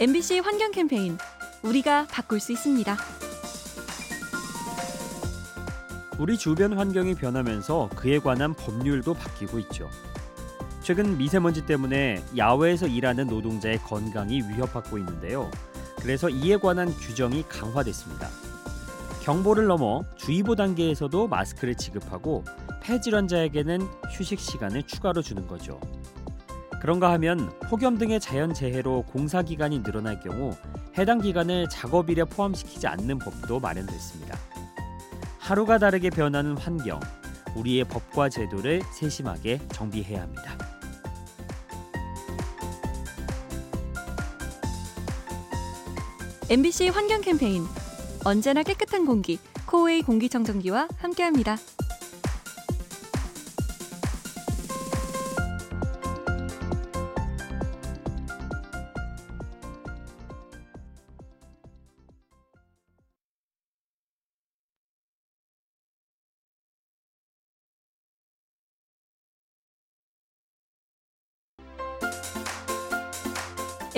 MBC 환경 캠페인 우리가 바꿀 수 있습니다. 우리 주변 환경이 변하면서 그에 관한 법률도 바뀌고 있죠. 최근 미세먼지 때문에 야외에서 일하는 노동자의 건강이 위협받고 있는데요. 그래서 이에 관한 규정이 강화됐습니다. 경보를 넘어 주의보 단계에서도 마스크를 지급하고 폐질환자에게는 휴식 시간을 추가로 주는 거죠. 그런가 하면 폭염 등의 자연재해로 공사 기간이 늘어날 경우 해당 기간을 작업일에 포함시키지 않는 법도 마련됐습니다. 하루가 다르게 변하는 환경, 우리의 법과 제도를 세심하게 정비해야 합니다. MBC 환경 캠페인 언제나 깨끗한 공기 코웨이 공기청정기와 함께합니다.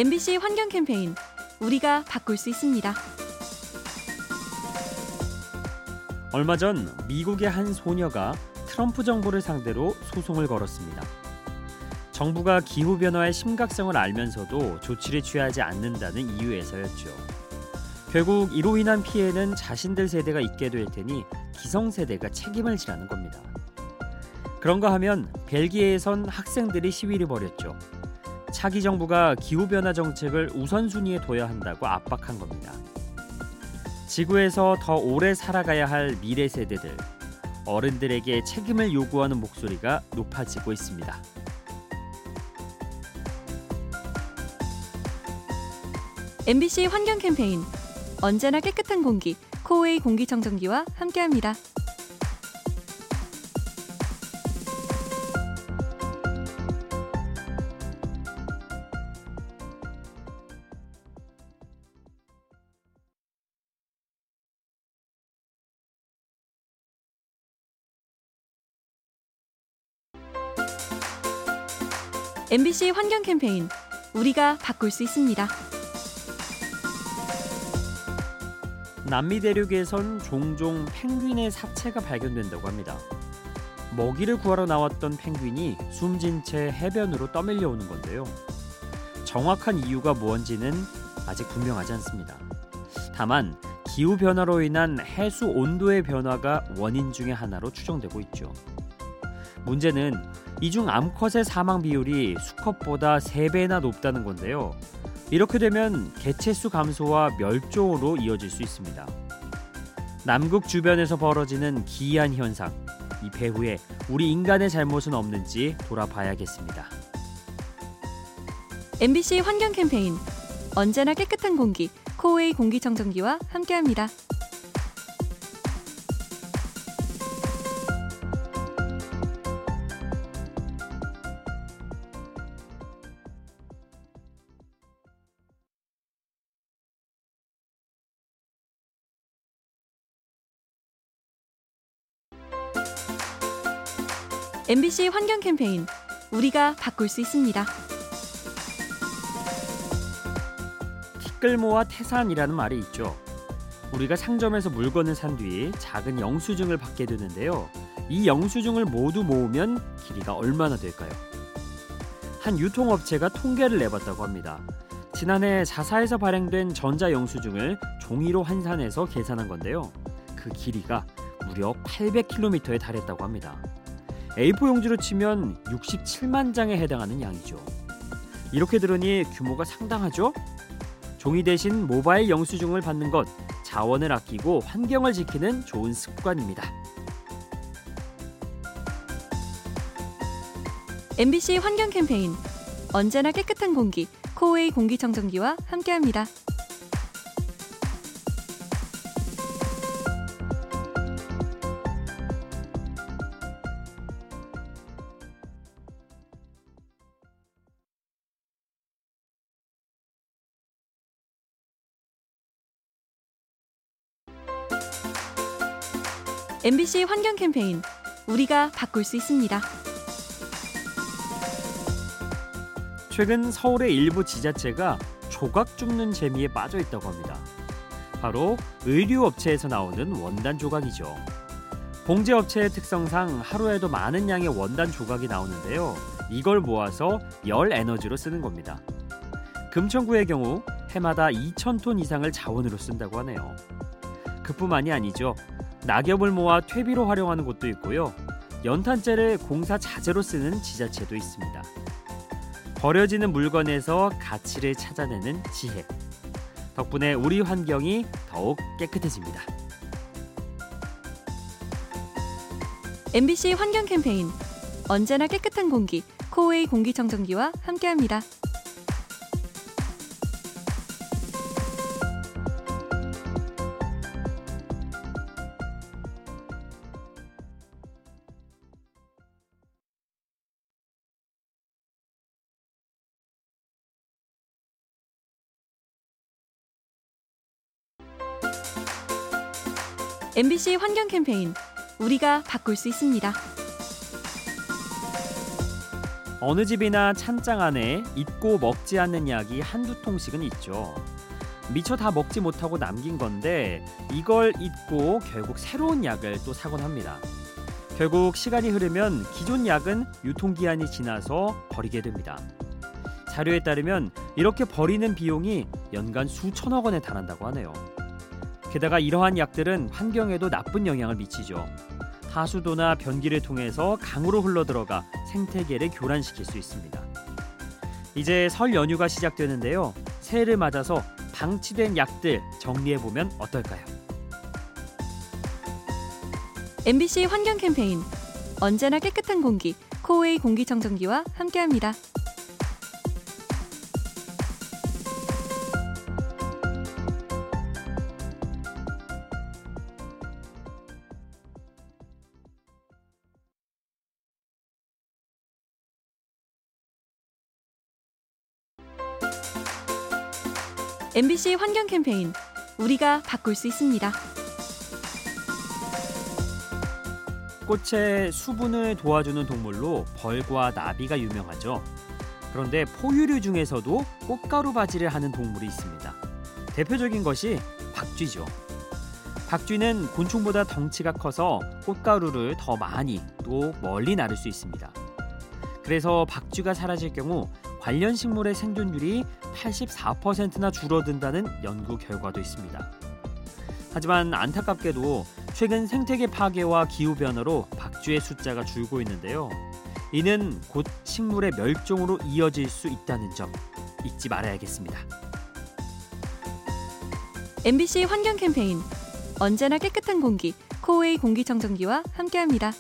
MBC 환경 캠페인 우리가 바꿀 수 있습니다. 얼마 전 미국의 한 소녀가 트럼프 정부를 상대로 소송을 걸었습니다. 정부가 기후 변화의 심각성을 알면서도 조치를 취하지 않는다는 이유에서였죠. 결국 이로 인한 피해는 자신들 세대가 있게 될 테니 기성 세대가 책임을 지라는 겁니다. 그런가 하면 벨기에에선 학생들이 시위를 벌였죠. 차기 정부가 기후 변화 정책을 우선순위에 둬야 한다고 압박한 겁니다. 지구에서 더 오래 살아가야 할 미래 세대들, 어른들에게 책임을 요구하는 목소리가 높아지고 있습니다. MBC 환경 캠페인 언제나 깨끗한 공기 코웨이 공기청정기와 함께합니다. MBC 환경 캠페인 우리가 바꿀 수 있습니다. 남미 대륙에선 종종 펭귄의 사체가 발견된다고 합니다. 먹이를 구하러 나왔던 펭귄이 숨진 채 해변으로 떠밀려 오는 건데요. 정확한 이유가 무언지는 아직 분명하지 않습니다. 다만 기후 변화로 인한 해수 온도의 변화가 원인 중의 하나로 추정되고 있죠. 문제는 이중 암컷의 사망 비율이 수컷보다 3배나 높다는 건데요. 이렇게 되면 개체수 감소와 멸종으로 이어질 수 있습니다. 남극 주변에서 벌어지는 기이한 현상, 이 배후에 우리 인간의 잘못은 없는지 돌아봐야겠습니다. MBC 환경 캠페인 언제나 깨끗한 공기 코웨이 공기청정기와 함께합니다. MBC 환경 캠페인 우리가 바꿀 수 있습니다. 티끌 모아 태산이라는 말이 있죠. 우리가 상점에서 물건을 산뒤 작은 영수증을 받게 되는데요. 이 영수증을 모두 모으면 길이가 얼마나 될까요? 한 유통업체가 통계를 내봤다고 합니다. 지난해 자사에서 발행된 전자 영수증을 종이로 환산해서 계산한 건데요. 그 길이가 무려 800km에 달했다고 합니다. A4 용지로 치면 67만 장에 해당하는 양이죠. 이렇게 들으니 규모가 상당하죠? 종이 대신 모바일 영수증을 받는 것, 자원을 아끼고 환경을 지키는 좋은 습관입니다. MBC 환경 캠페인 언제나 깨끗한 공기 코웨이 공기청정기와 함께합니다. MBC 환경 캠페인 우리가 바꿀 수 있습니다. 최근 서울의 일부 지자체가 조각 줍는 재미에 빠져 있다고 합니다. 바로 의류 업체에서 나오는 원단 조각이죠. 봉제 업체의 특성상 하루에도 많은 양의 원단 조각이 나오는데요. 이걸 모아서 열 에너지로 쓰는 겁니다. 금천구의 경우 해마다 2,000톤 이상을 자원으로 쓴다고 하네요. 그뿐만이 아니죠. 낙엽을 모아 퇴비로 활용하는 곳도 있고요. 연탄재를 공사 자재로 쓰는 지자체도 있습니다. 버려지는 물건에서 가치를 찾아내는 지혜. 덕분에 우리 환경이 더욱 깨끗해집니다. MBC 환경 캠페인 언제나 깨끗한 공기 코웨이 공기청정기와 함께합니다. MBC 환경 캠페인 우리가 바꿀 수 있습니다. 어느 집이나 찬장 안에 잊고 먹지 않는 약이 한두 통씩은 있죠. 미처 다 먹지 못하고 남긴 건데 이걸 잊고 결국 새로운 약을 또 사곤 합니다. 결국 시간이 흐르면 기존 약은 유통기한이 지나서 버리게 됩니다. 자료에 따르면 이렇게 버리는 비용이 연간 수천억 원에 달한다고 하네요. 게다가 이러한 약들은 환경에도 나쁜 영향을 미치죠. 하수도나 변기를 통해서 강으로 흘러들어가 생태계를 교란시킬 수 있습니다. 이제 설 연휴가 시작되는데요. 새해를 맞아서 방치된 약들 정리해 보면 어떨까요? MBC 환경 캠페인 언제나 깨끗한 공기 코웨이 공기청정기와 함께합니다. MBC 환경 캠페인 우리가 바꿀 수 있습니다. 꽃의 수분을 도와주는 동물로 벌과 나비가 유명하죠. 그런데 포유류 중에서도 꽃가루 바지를 하는 동물이 있습니다. 대표적인 것이 박쥐죠. 박쥐는 곤충보다 덩치가 커서 꽃가루를 더 많이 또 멀리 나를 수 있습니다. 그래서 박쥐가 사라질 경우 관련 식물의 생존율이 84%나 줄어든다는 연구 결과도 있습니다. 하지만 안타깝게도 최근 생태계 파괴와 기후 변화로 박쥐의 숫자가 줄고 있는데요. 이는 곧 식물의 멸종으로 이어질 수 있다는 점 잊지 말아야겠습니다. MBC 환경 캠페인 언제나 깨끗한 공기 코웨이 공기청정기와 함께합니다.